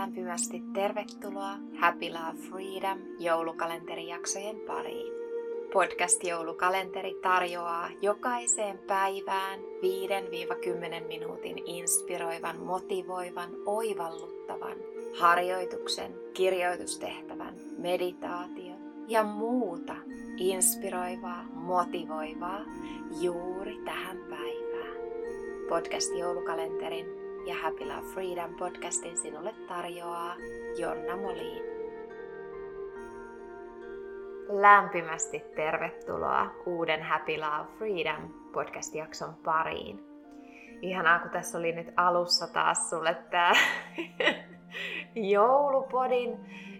lämpimästi tervetuloa Happy Love Freedom joulukalenterijaksojen pariin. Podcast-joulukalenteri tarjoaa jokaiseen päivään 5-10 minuutin inspiroivan, motivoivan, oivalluttavan harjoituksen, kirjoitustehtävän, meditaation ja muuta inspiroivaa, motivoivaa juuri tähän päivään. Podcast-joulukalenterin ja Happy Love Freedom podcastin sinulle tarjoaa Jonna Molin. Lämpimästi tervetuloa uuden Happy Love Freedom podcast-jakson pariin. Ihanaa, kun tässä oli nyt alussa taas sulle tää joulupodin,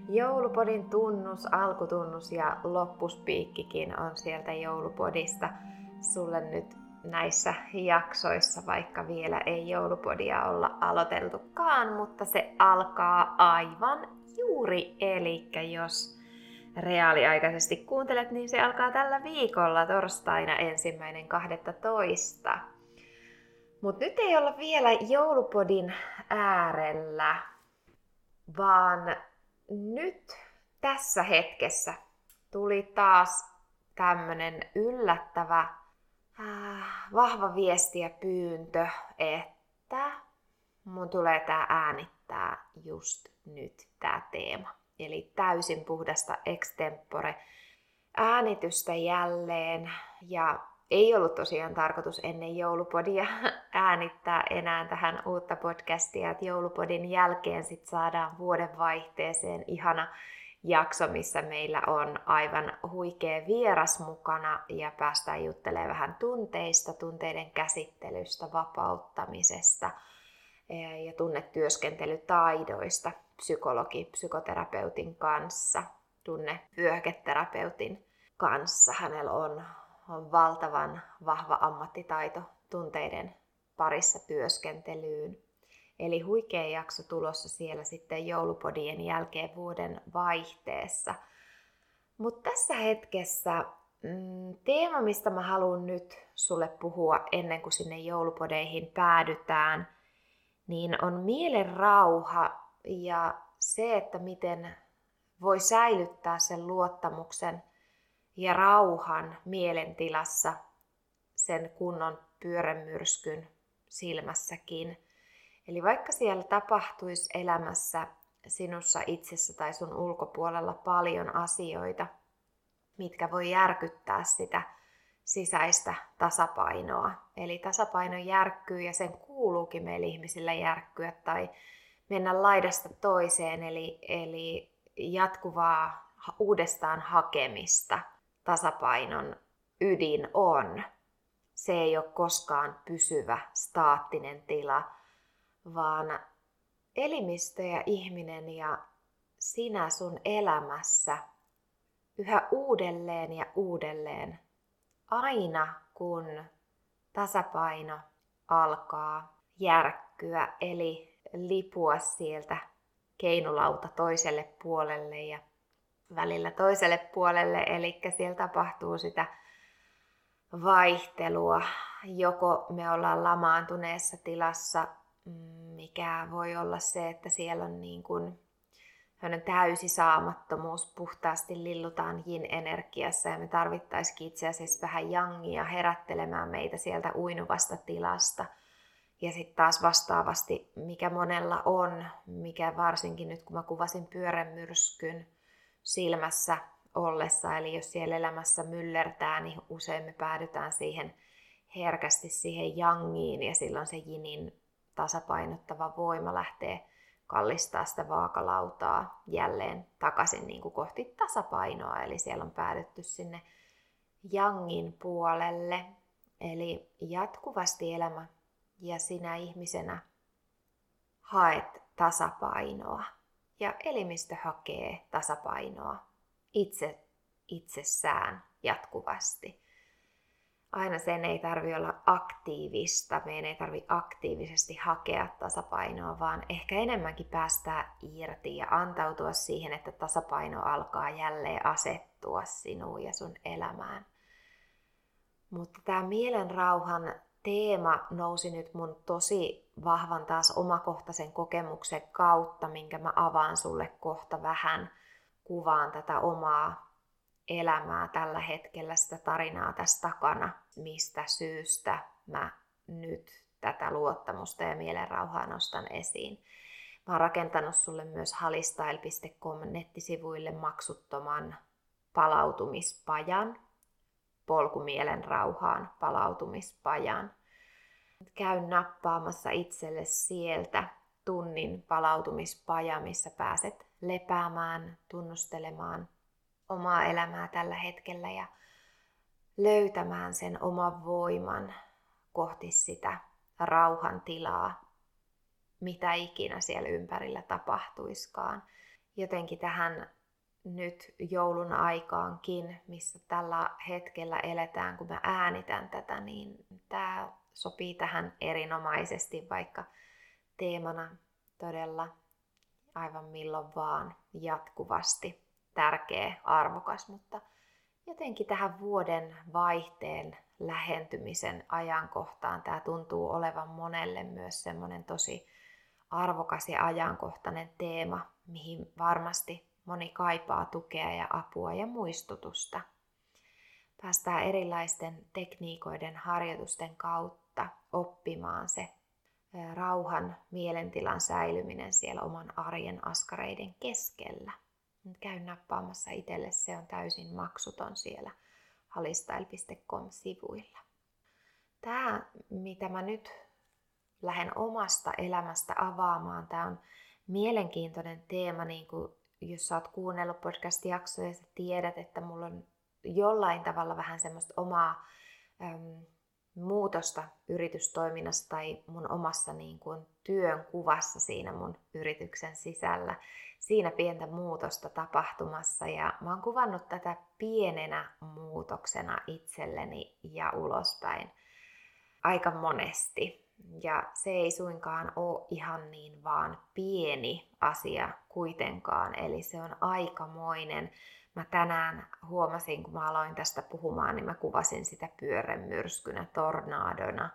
joulupodin tunnus, alkutunnus ja loppuspiikkikin on sieltä joulupodista sulle nyt näissä jaksoissa, vaikka vielä ei joulupodia olla aloiteltukaan, mutta se alkaa aivan juuri. Eli jos reaaliaikaisesti kuuntelet, niin se alkaa tällä viikolla torstaina ensimmäinen 12. Mutta nyt ei olla vielä joulupodin äärellä, vaan nyt tässä hetkessä tuli taas tämmönen yllättävä äh, vahva viesti ja pyyntö, että mun tulee tää äänittää just nyt tää teema. Eli täysin puhdasta extempore äänitystä jälleen. Ja ei ollut tosiaan tarkoitus ennen joulupodia äänittää enää tähän uutta podcastia, että joulupodin jälkeen sit saadaan vuoden vaihteeseen ihana jakso, missä meillä on aivan huikea vieras mukana ja päästään juttelemaan vähän tunteista, tunteiden käsittelystä, vapauttamisesta e, ja tunnetyöskentelytaidoista psykologi, psykoterapeutin kanssa, tunne vyöhyketerapeutin kanssa. Hänellä on, on valtavan vahva ammattitaito tunteiden parissa työskentelyyn Eli huikea jakso tulossa siellä sitten joulupodien jälkeen vuoden vaihteessa. Mutta tässä hetkessä mm, teema, mistä mä haluan nyt sulle puhua ennen kuin sinne joulupodeihin päädytään, niin on mielen rauha ja se, että miten voi säilyttää sen luottamuksen ja rauhan mielentilassa sen kunnon pyörämyrskyn silmässäkin – Eli vaikka siellä tapahtuisi elämässä sinussa itsessä tai sun ulkopuolella paljon asioita, mitkä voi järkyttää sitä sisäistä tasapainoa. Eli tasapaino järkkyy ja sen kuuluukin meillä ihmisillä järkkyä tai mennä laidasta toiseen, eli, eli jatkuvaa uudestaan hakemista tasapainon ydin on. Se ei ole koskaan pysyvä, staattinen tila, vaan elimistö ja ihminen ja sinä sun elämässä yhä uudelleen ja uudelleen, aina kun tasapaino alkaa järkkyä, eli lipua sieltä keinulauta toiselle puolelle ja välillä toiselle puolelle, eli siellä tapahtuu sitä vaihtelua. Joko me ollaan lamaantuneessa tilassa mikä voi olla se, että siellä on niin kuin täysi saamattomuus, puhtaasti lillutaan yin-energiassa ja me tarvittaisiin itse asiassa vähän jangia herättelemään meitä sieltä uinuvasta tilasta. Ja sitten taas vastaavasti, mikä monella on, mikä varsinkin nyt kun mä kuvasin pyörämyrskyn silmässä ollessa, eli jos siellä elämässä myllertää, niin usein me päädytään siihen herkästi siihen jangiin ja silloin se jinin tasapainottava voima lähtee kallistaa sitä vaakalautaa jälleen takaisin niin kuin kohti tasapainoa. Eli siellä on päädytty sinne jangin puolelle. Eli jatkuvasti elämä ja sinä ihmisenä haet tasapainoa. Ja elimistö hakee tasapainoa itse itsessään jatkuvasti aina sen ei tarvi olla aktiivista, meidän ei tarvi aktiivisesti hakea tasapainoa, vaan ehkä enemmänkin päästää irti ja antautua siihen, että tasapaino alkaa jälleen asettua sinuun ja sun elämään. Mutta tämä mielen rauhan teema nousi nyt mun tosi vahvan taas omakohtaisen kokemuksen kautta, minkä mä avaan sulle kohta vähän. Kuvaan tätä omaa elämää tällä hetkellä, sitä tarinaa tässä takana, mistä syystä mä nyt tätä luottamusta ja mielenrauhaa nostan esiin. Mä oon rakentanut sulle myös halistail.com nettisivuille maksuttoman palautumispajan, polkumielen rauhaan palautumispajan. Käy nappaamassa itselle sieltä tunnin palautumispaja, missä pääset lepäämään, tunnustelemaan omaa elämää tällä hetkellä ja löytämään sen oman voiman kohti sitä rauhan tilaa, mitä ikinä siellä ympärillä tapahtuiskaan. Jotenkin tähän nyt joulun aikaankin, missä tällä hetkellä eletään, kun mä äänitän tätä, niin tämä sopii tähän erinomaisesti, vaikka teemana todella aivan milloin vaan jatkuvasti tärkeä, arvokas, mutta jotenkin tähän vuoden vaihteen lähentymisen ajankohtaan tämä tuntuu olevan monelle myös semmoinen tosi arvokas ja ajankohtainen teema, mihin varmasti moni kaipaa tukea ja apua ja muistutusta. Päästään erilaisten tekniikoiden harjoitusten kautta oppimaan se rauhan mielentilan säilyminen siellä oman arjen askareiden keskellä. Käy nappaamassa itselle, se on täysin maksuton siellä halistail.com-sivuilla. Tämä, mitä mä nyt lähden omasta elämästä avaamaan, tämä on mielenkiintoinen teema, niin kuin jos sä oot kuunnellut podcast-jaksoja ja sä tiedät, että mulla on jollain tavalla vähän semmoista omaa äm, muutosta yritystoiminnassa tai mun omassa niin kuin, työn kuvassa siinä mun yrityksen sisällä. Siinä pientä muutosta tapahtumassa ja mä oon kuvannut tätä pienenä muutoksena itselleni ja ulospäin aika monesti. Ja se ei suinkaan ole ihan niin vaan pieni asia kuitenkaan, eli se on aikamoinen. Mä tänään huomasin, kun mä aloin tästä puhumaan, niin mä kuvasin sitä pyörremyrskynä, tornadona.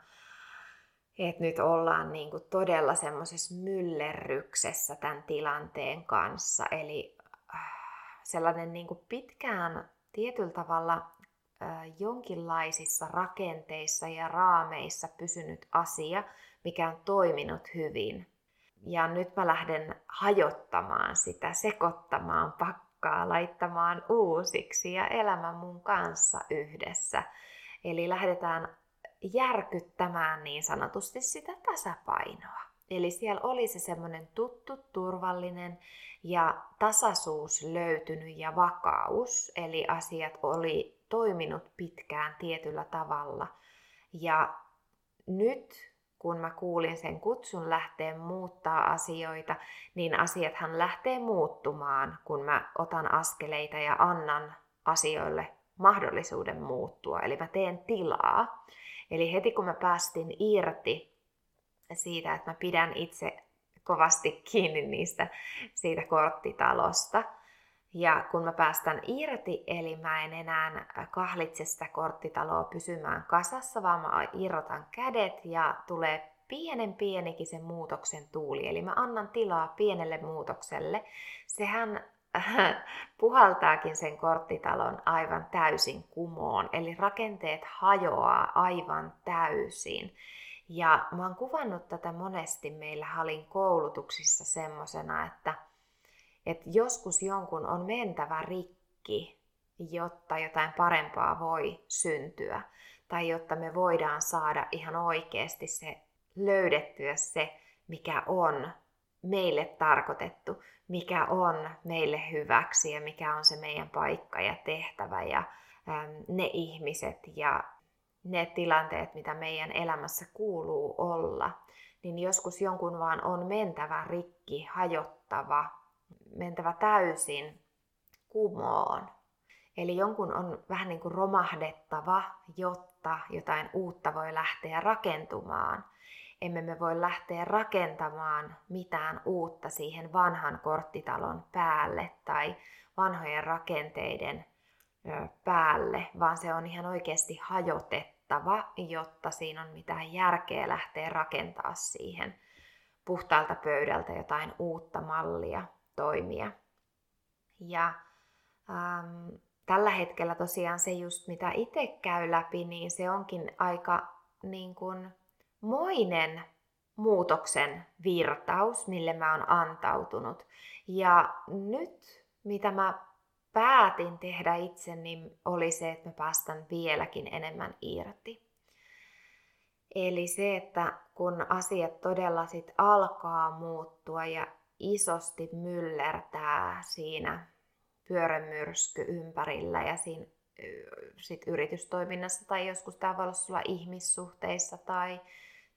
Että nyt ollaan niin kuin todella semmoisessa myllerryksessä tämän tilanteen kanssa. Eli äh, sellainen niin kuin pitkään tietyllä tavalla jonkinlaisissa rakenteissa ja raameissa pysynyt asia, mikä on toiminut hyvin. Ja nyt mä lähden hajottamaan sitä, sekoittamaan pakkaa, laittamaan uusiksi ja elämän mun kanssa yhdessä. Eli lähdetään järkyttämään niin sanotusti sitä tasapainoa. Eli siellä oli se semmoinen tuttu, turvallinen ja tasaisuus löytynyt ja vakaus. Eli asiat oli toiminut pitkään tietyllä tavalla. Ja nyt kun mä kuulin sen kutsun lähteä muuttaa asioita, niin asiathan lähtee muuttumaan, kun mä otan askeleita ja annan asioille mahdollisuuden muuttua. Eli mä teen tilaa. Eli heti kun mä päästin irti siitä, että mä pidän itse kovasti kiinni niistä siitä korttitalosta, ja kun mä päästän irti, eli mä en enää kahlitse sitä korttitaloa pysymään kasassa, vaan mä irrotan kädet ja tulee pienen pienikin sen muutoksen tuuli. Eli mä annan tilaa pienelle muutokselle. Sehän puhaltaakin sen korttitalon aivan täysin kumoon. Eli rakenteet hajoaa aivan täysin. Ja mä oon kuvannut tätä monesti meillä Halin koulutuksissa semmosena, että että joskus jonkun on mentävä rikki, jotta jotain parempaa voi syntyä. Tai jotta me voidaan saada ihan oikeasti se löydettyä se, mikä on meille tarkoitettu, mikä on meille hyväksi ja mikä on se meidän paikka ja tehtävä ja ne ihmiset ja ne tilanteet, mitä meidän elämässä kuuluu olla, niin joskus jonkun vaan on mentävä rikki, hajottava, mentävä täysin kumoon. Eli jonkun on vähän niin kuin romahdettava, jotta jotain uutta voi lähteä rakentumaan. Emme me voi lähteä rakentamaan mitään uutta siihen vanhan korttitalon päälle tai vanhojen rakenteiden päälle, vaan se on ihan oikeasti hajotettu muutettava, jotta siinä on mitään järkeä lähteä rakentaa siihen puhtaalta pöydältä jotain uutta mallia toimia. Ja ähm, tällä hetkellä tosiaan se just mitä itse käy läpi, niin se onkin aika niin kuin moinen muutoksen virtaus, mille mä oon antautunut. Ja nyt mitä mä päätin tehdä itse, niin oli se, että mä päästän vieläkin enemmän irti. Eli se, että kun asiat todella sit alkaa muuttua ja isosti myllertää siinä pyörämyrsky ympärillä ja siinä sit yritystoiminnassa tai joskus tämä voi olla sulla ihmissuhteissa tai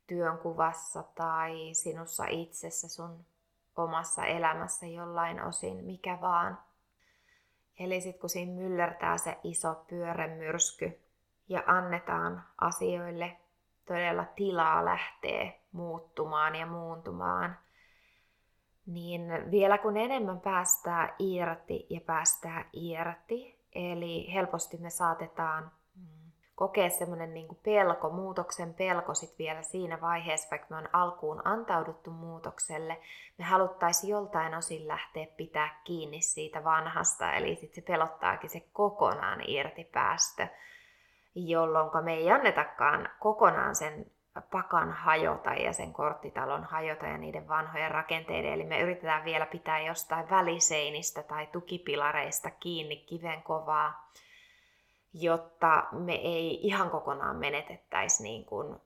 työnkuvassa tai sinussa itsessä sun omassa elämässä jollain osin, mikä vaan. Eli sitten kun siinä myllertää se iso pyörämyrsky ja annetaan asioille todella tilaa lähtee muuttumaan ja muuntumaan, niin vielä kun enemmän päästää irti ja päästää irti, eli helposti me saatetaan kokea semmoinen niin pelko, muutoksen pelko sit vielä siinä vaiheessa, vaikka me on alkuun antauduttu muutokselle, me haluttaisiin joltain osin lähteä pitää kiinni siitä vanhasta, eli sitten se pelottaakin se kokonaan irti päästö, jolloin me ei annetakaan kokonaan sen pakan hajota ja sen korttitalon hajota ja niiden vanhojen rakenteiden. Eli me yritetään vielä pitää jostain väliseinistä tai tukipilareista kiinni kiven kovaa jotta me ei ihan kokonaan menetettäisi niin kuin,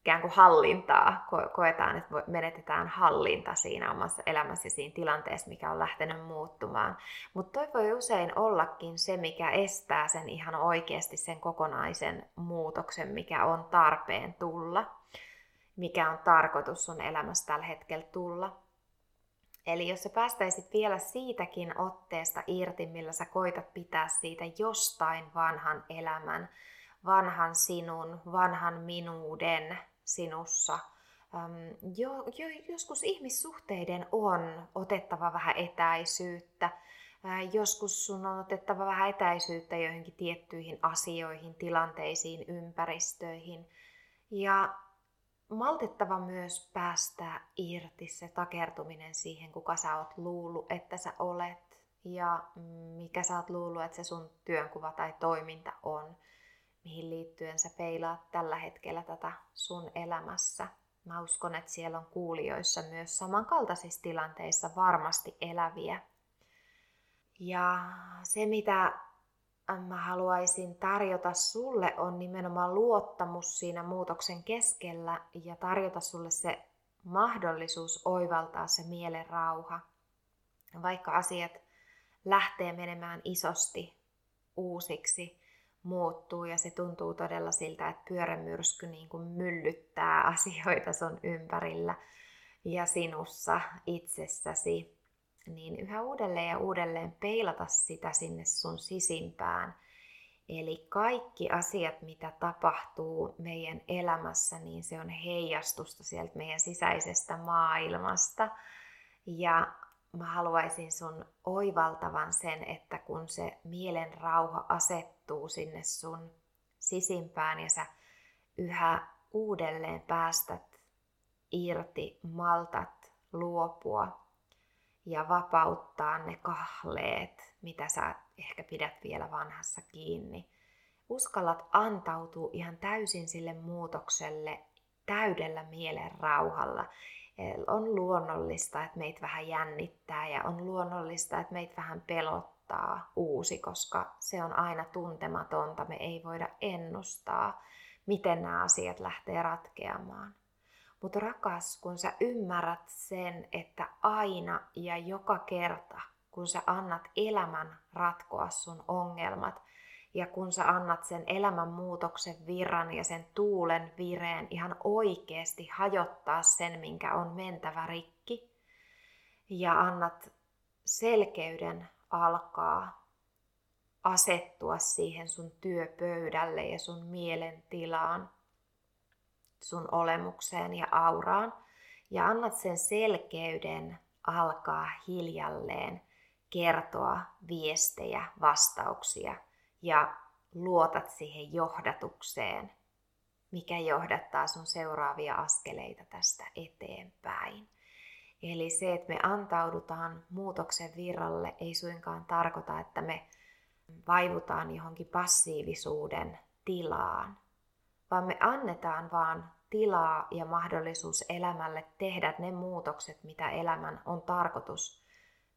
ikään kuin hallintaa. Koetaan, että menetetään hallinta siinä omassa elämässä siinä tilanteessa, mikä on lähtenyt muuttumaan. Mutta toi voi usein ollakin se, mikä estää sen ihan oikeasti sen kokonaisen muutoksen, mikä on tarpeen tulla, mikä on tarkoitus sun elämässä tällä hetkellä tulla. Eli jos sä päästäisit vielä siitäkin otteesta irti, millä sä koitat pitää siitä jostain vanhan elämän, vanhan sinun, vanhan minuuden sinussa. Jo, jo, joskus ihmissuhteiden on otettava vähän etäisyyttä. Joskus sun on otettava vähän etäisyyttä joihinkin tiettyihin asioihin, tilanteisiin, ympäristöihin. Ja maltettava myös päästä irti se takertuminen siihen, kuka sä oot luullut, että sä olet ja mikä sä oot luullut, että se sun työnkuva tai toiminta on, mihin liittyen sä peilaat tällä hetkellä tätä sun elämässä. Mä uskon, että siellä on kuulijoissa myös samankaltaisissa tilanteissa varmasti eläviä. Ja se, mitä mä haluaisin tarjota sulle on nimenomaan luottamus siinä muutoksen keskellä ja tarjota sulle se mahdollisuus oivaltaa se mielen rauha. Vaikka asiat lähtee menemään isosti uusiksi, muuttuu ja se tuntuu todella siltä, että pyörämyrsky niin kuin myllyttää asioita sun ympärillä ja sinussa itsessäsi niin yhä uudelleen ja uudelleen peilata sitä sinne sun sisimpään. Eli kaikki asiat, mitä tapahtuu meidän elämässä, niin se on heijastusta sieltä meidän sisäisestä maailmasta. Ja mä haluaisin sun oivaltavan sen, että kun se mielen rauha asettuu sinne sun sisimpään ja sä yhä uudelleen päästät irti, maltat luopua ja vapauttaa ne kahleet, mitä sä ehkä pidät vielä vanhassa kiinni. Uskallat antautua ihan täysin sille muutokselle täydellä mielen rauhalla. On luonnollista, että meitä vähän jännittää ja on luonnollista, että meitä vähän pelottaa uusi, koska se on aina tuntematonta. Me ei voida ennustaa, miten nämä asiat lähtee ratkeamaan. Mutta rakas, kun sä ymmärrät sen, että aina ja joka kerta, kun sä annat elämän ratkoa sun ongelmat, ja kun sä annat sen elämän muutoksen virran ja sen tuulen vireen ihan oikeasti hajottaa sen, minkä on mentävä rikki, ja annat selkeyden alkaa asettua siihen sun työpöydälle ja sun mielen tilaan, sun olemukseen ja auraan ja annat sen selkeyden alkaa hiljalleen kertoa viestejä, vastauksia ja luotat siihen johdatukseen, mikä johdattaa sun seuraavia askeleita tästä eteenpäin. Eli se, että me antaudutaan muutoksen virralle, ei suinkaan tarkoita, että me vaivutaan johonkin passiivisuuden tilaan, vaan me annetaan vaan tilaa ja mahdollisuus elämälle tehdä ne muutokset, mitä elämän on tarkoitus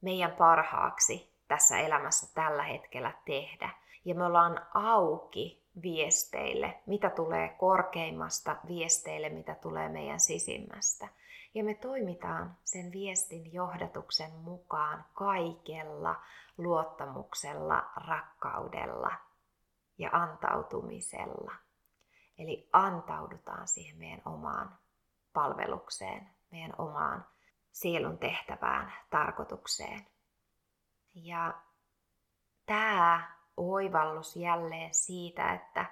meidän parhaaksi tässä elämässä tällä hetkellä tehdä. Ja me ollaan auki viesteille, mitä tulee korkeimmasta viesteille, mitä tulee meidän sisimmästä. Ja me toimitaan sen viestin johdatuksen mukaan kaikella luottamuksella, rakkaudella ja antautumisella. Eli antaudutaan siihen meidän omaan palvelukseen, meidän omaan sielun tehtävään, tarkoitukseen. Ja tämä oivallus jälleen siitä, että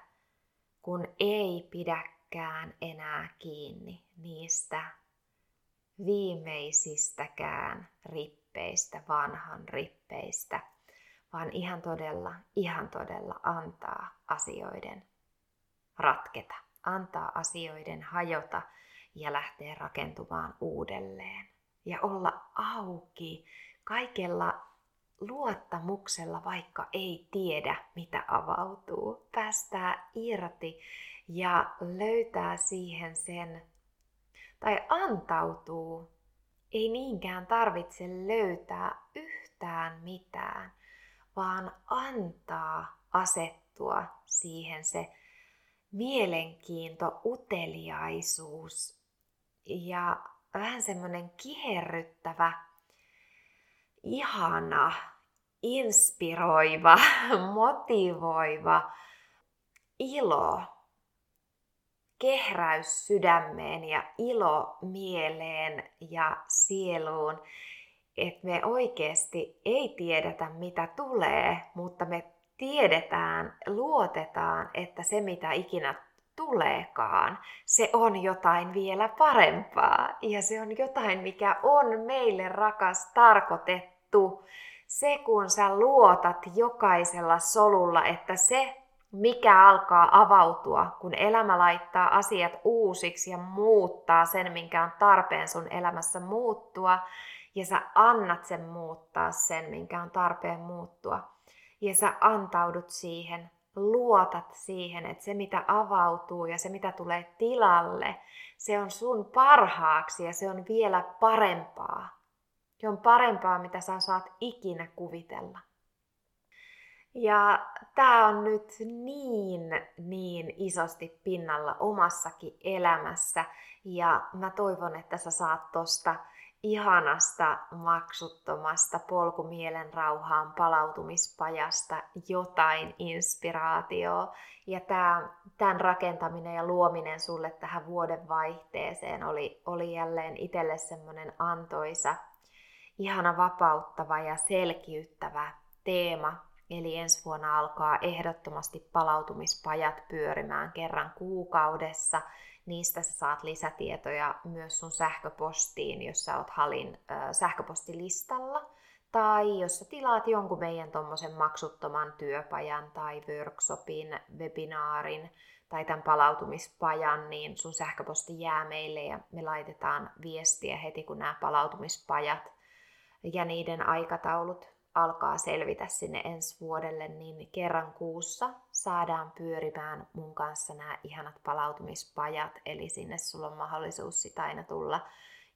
kun ei pidäkään enää kiinni niistä viimeisistäkään rippeistä, vanhan rippeistä, vaan ihan todella, ihan todella antaa asioiden ratketa, antaa asioiden hajota ja lähteä rakentumaan uudelleen. Ja olla auki kaikella luottamuksella, vaikka ei tiedä, mitä avautuu. Päästää irti ja löytää siihen sen, tai antautuu. Ei niinkään tarvitse löytää yhtään mitään, vaan antaa asettua siihen se mielenkiinto, uteliaisuus ja vähän semmoinen kiherryttävä, ihana, inspiroiva, motivoiva ilo, kehräys sydämeen ja ilo mieleen ja sieluun, että me oikeasti ei tiedetä mitä tulee, mutta me tiedetään, luotetaan, että se mitä ikinä tuleekaan, se on jotain vielä parempaa ja se on jotain, mikä on meille rakas tarkoitettu. Se kun sä luotat jokaisella solulla, että se mikä alkaa avautua, kun elämä laittaa asiat uusiksi ja muuttaa sen, minkä on tarpeen sun elämässä muuttua, ja sä annat sen muuttaa sen, minkä on tarpeen muuttua ja sä antaudut siihen, luotat siihen, että se mitä avautuu ja se mitä tulee tilalle, se on sun parhaaksi ja se on vielä parempaa. Se on parempaa, mitä sä saat ikinä kuvitella. Ja tämä on nyt niin, niin isosti pinnalla omassakin elämässä. Ja mä toivon, että sä saat tosta ihanasta maksuttomasta polkumielen rauhaan palautumispajasta jotain inspiraatioa. Ja tämä, tämän rakentaminen ja luominen sulle tähän vuoden vaihteeseen oli, oli jälleen itselle semmoinen antoisa, ihana vapauttava ja selkiyttävä teema. Eli ensi vuonna alkaa ehdottomasti palautumispajat pyörimään kerran kuukaudessa – Niistä sä saat lisätietoja myös sun sähköpostiin, jos sä oot Halin äh, sähköpostilistalla. Tai jos sä tilaat jonkun meidän tuommoisen maksuttoman työpajan tai workshopin, webinaarin tai tämän palautumispajan, niin sun sähköposti jää meille ja me laitetaan viestiä heti, kun nämä palautumispajat ja niiden aikataulut alkaa selvitä sinne ensi vuodelle, niin kerran kuussa saadaan pyörimään mun kanssa nämä ihanat palautumispajat, eli sinne sulla on mahdollisuus sitä aina tulla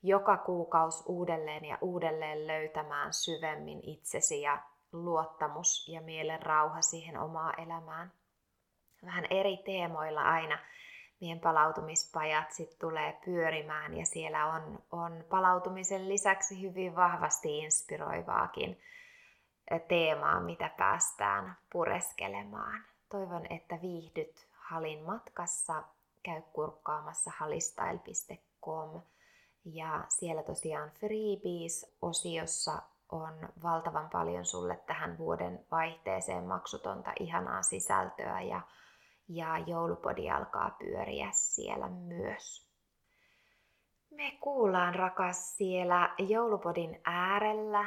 joka kuukaus uudelleen ja uudelleen löytämään syvemmin itsesi ja luottamus ja mielen rauha siihen omaa elämään. Vähän eri teemoilla aina meidän palautumispajat sitten tulee pyörimään ja siellä on, on palautumisen lisäksi hyvin vahvasti inspiroivaakin teemaa, mitä päästään pureskelemaan. Toivon, että viihdyt Halin matkassa. Käy kurkkaamassa halistyle.com ja siellä tosiaan freebies-osiossa on valtavan paljon sulle tähän vuoden vaihteeseen maksutonta ihanaa sisältöä ja, ja joulupodi alkaa pyöriä siellä myös. Me kuullaan rakas siellä joulupodin äärellä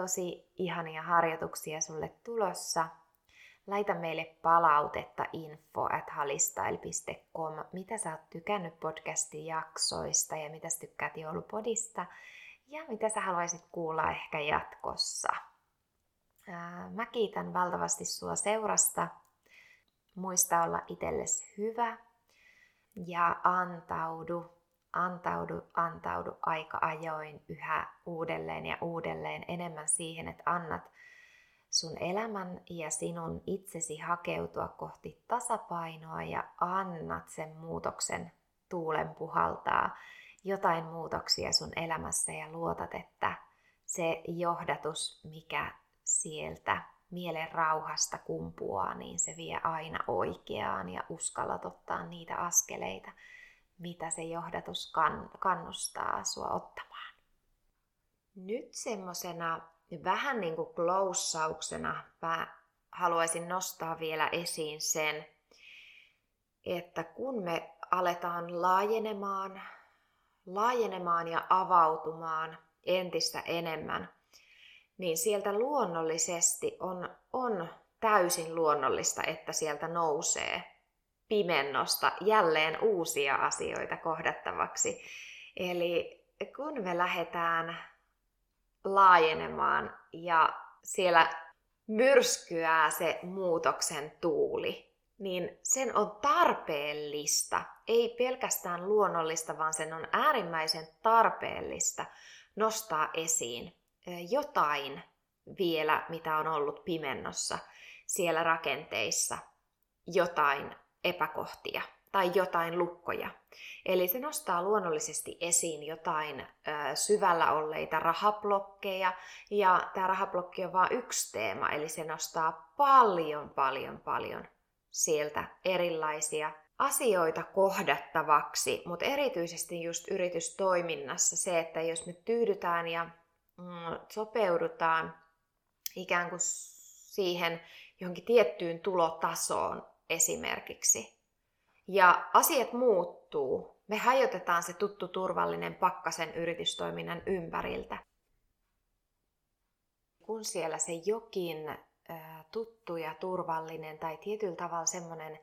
tosi ihania harjoituksia sulle tulossa. Laita meille palautetta info at halistyle.com. Mitä sä oot tykännyt podcastin jaksoista ja mitä sä tykkäät joulupodista ja mitä sä haluaisit kuulla ehkä jatkossa. Mä kiitän valtavasti sua seurasta. Muista olla itsellesi hyvä ja antaudu, antaudu, antaudu aika ajoin yhä uudelleen ja uudelleen enemmän siihen, että annat sun elämän ja sinun itsesi hakeutua kohti tasapainoa ja annat sen muutoksen tuulen puhaltaa jotain muutoksia sun elämässä ja luotat, että se johdatus, mikä sieltä mielen rauhasta kumpuaa, niin se vie aina oikeaan ja uskallat ottaa niitä askeleita, mitä se johdatus kannustaa sua ottamaan. Nyt semmosena vähän niin kuin kloussauksena mä haluaisin nostaa vielä esiin sen, että kun me aletaan laajenemaan, laajenemaan ja avautumaan entistä enemmän, niin sieltä luonnollisesti on, on täysin luonnollista, että sieltä nousee pimennosta jälleen uusia asioita kohdattavaksi. Eli kun me lähdetään laajenemaan ja siellä myrskyää se muutoksen tuuli, niin sen on tarpeellista, ei pelkästään luonnollista, vaan sen on äärimmäisen tarpeellista nostaa esiin jotain vielä, mitä on ollut pimennossa siellä rakenteissa, jotain epäkohtia tai jotain lukkoja. Eli se nostaa luonnollisesti esiin jotain ö, syvällä olleita rahablokkeja, ja tämä rahablokki on vain yksi teema, eli se nostaa paljon, paljon, paljon sieltä erilaisia asioita kohdattavaksi, mutta erityisesti just yritystoiminnassa se, että jos me tyydytään ja mm, sopeudutaan ikään kuin siihen johonkin tiettyyn tulotasoon esimerkiksi, ja asiat muuttuu. Me hajotetaan se tuttu turvallinen pakkasen yritystoiminnan ympäriltä. Kun siellä se jokin tuttu ja turvallinen tai tietyllä tavalla semmoinen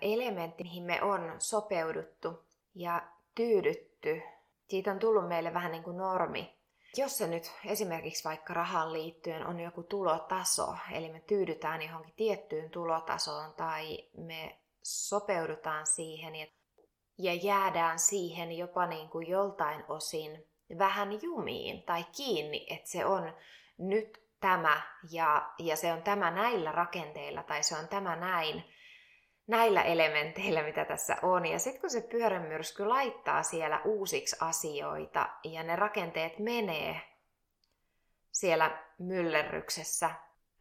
elementti, mihin me on sopeuduttu ja tyydytty, siitä on tullut meille vähän niin kuin normi. Jos se nyt esimerkiksi vaikka rahaan liittyen on joku tulotaso, eli me tyydytään johonkin tiettyyn tulotasoon tai me sopeudutaan siihen ja jäädään siihen jopa niin kuin joltain osin vähän jumiin tai kiinni, että se on nyt tämä ja, ja se on tämä näillä rakenteilla tai se on tämä näin, näillä elementeillä, mitä tässä on. Ja sitten kun se pyörämyrsky laittaa siellä uusiksi asioita ja ne rakenteet menee siellä myllerryksessä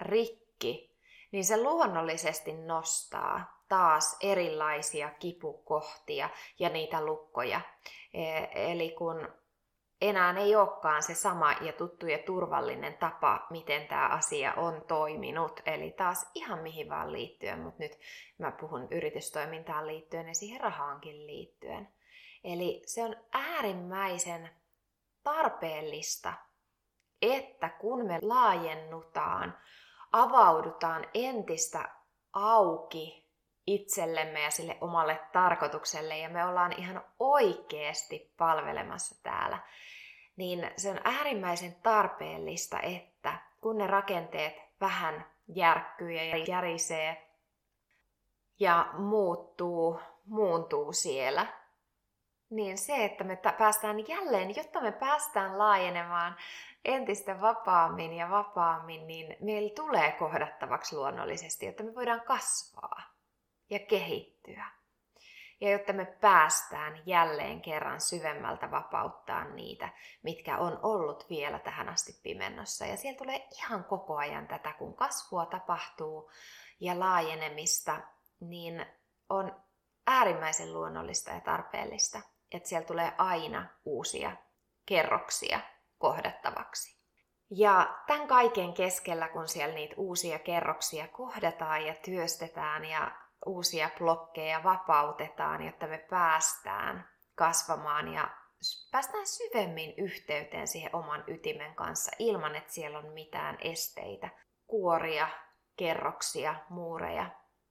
rikki, niin se luonnollisesti nostaa taas erilaisia kipukohtia ja niitä lukkoja. E, eli kun enää ei olekaan se sama ja tuttu ja turvallinen tapa, miten tämä asia on toiminut. Eli taas ihan mihin vaan liittyen, mutta nyt mä puhun yritystoimintaan liittyen ja siihen rahaankin liittyen. Eli se on äärimmäisen tarpeellista, että kun me laajennutaan, avaudutaan entistä auki itsellemme ja sille omalle tarkoitukselle ja me ollaan ihan oikeasti palvelemassa täällä, niin se on äärimmäisen tarpeellista, että kun ne rakenteet vähän järkkyy ja järisee ja muuttuu, muuntuu siellä, niin se, että me päästään jälleen, jotta me päästään laajenemaan entistä vapaammin ja vapaammin, niin meillä tulee kohdattavaksi luonnollisesti, jotta me voidaan kasvaa ja kehittyä. Ja jotta me päästään jälleen kerran syvemmältä vapauttaa niitä, mitkä on ollut vielä tähän asti pimennossa. Ja siellä tulee ihan koko ajan tätä, kun kasvua tapahtuu ja laajenemista, niin on äärimmäisen luonnollista ja tarpeellista, että siellä tulee aina uusia kerroksia kohdattavaksi. Ja tämän kaiken keskellä, kun siellä niitä uusia kerroksia kohdataan ja työstetään ja uusia blokkeja vapautetaan, jotta me päästään kasvamaan ja päästään syvemmin yhteyteen siihen oman ytimen kanssa ilman, että siellä on mitään esteitä, kuoria kerroksia, muureja,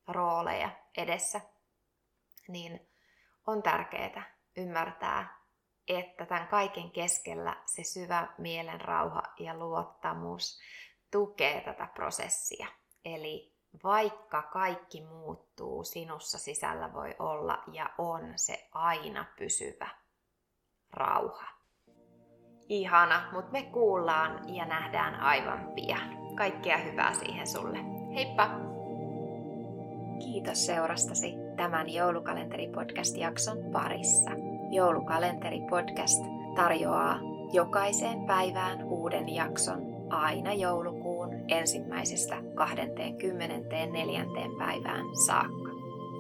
rooleja edessä, niin on tärkeää ymmärtää, että tämän kaiken keskellä se syvä mielen rauha ja luottamus tukee tätä prosessia. Eli vaikka kaikki muuttuu, sinussa sisällä voi olla ja on se aina pysyvä rauha. Ihana, mutta me kuullaan ja nähdään aivan pian. Kaikkea hyvää siihen sulle. Heippa! Kiitos seurastasi tämän joulukalenteri-podcast-jakson parissa. Joulukalenteri-podcast tarjoaa jokaiseen päivään uuden jakson aina joulukuun ensimmäisestä 24. päivään saakka.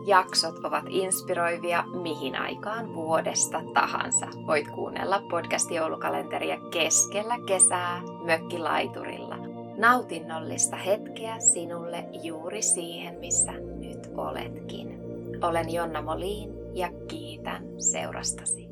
Jaksot ovat inspiroivia mihin aikaan vuodesta tahansa. Voit kuunnella podcast-joulukalenteria keskellä kesää mökkilaiturilla. Nautinnollista hetkeä sinulle juuri siihen, missä nyt oletkin. Olen Jonna Molin ja kiitän seurastasi.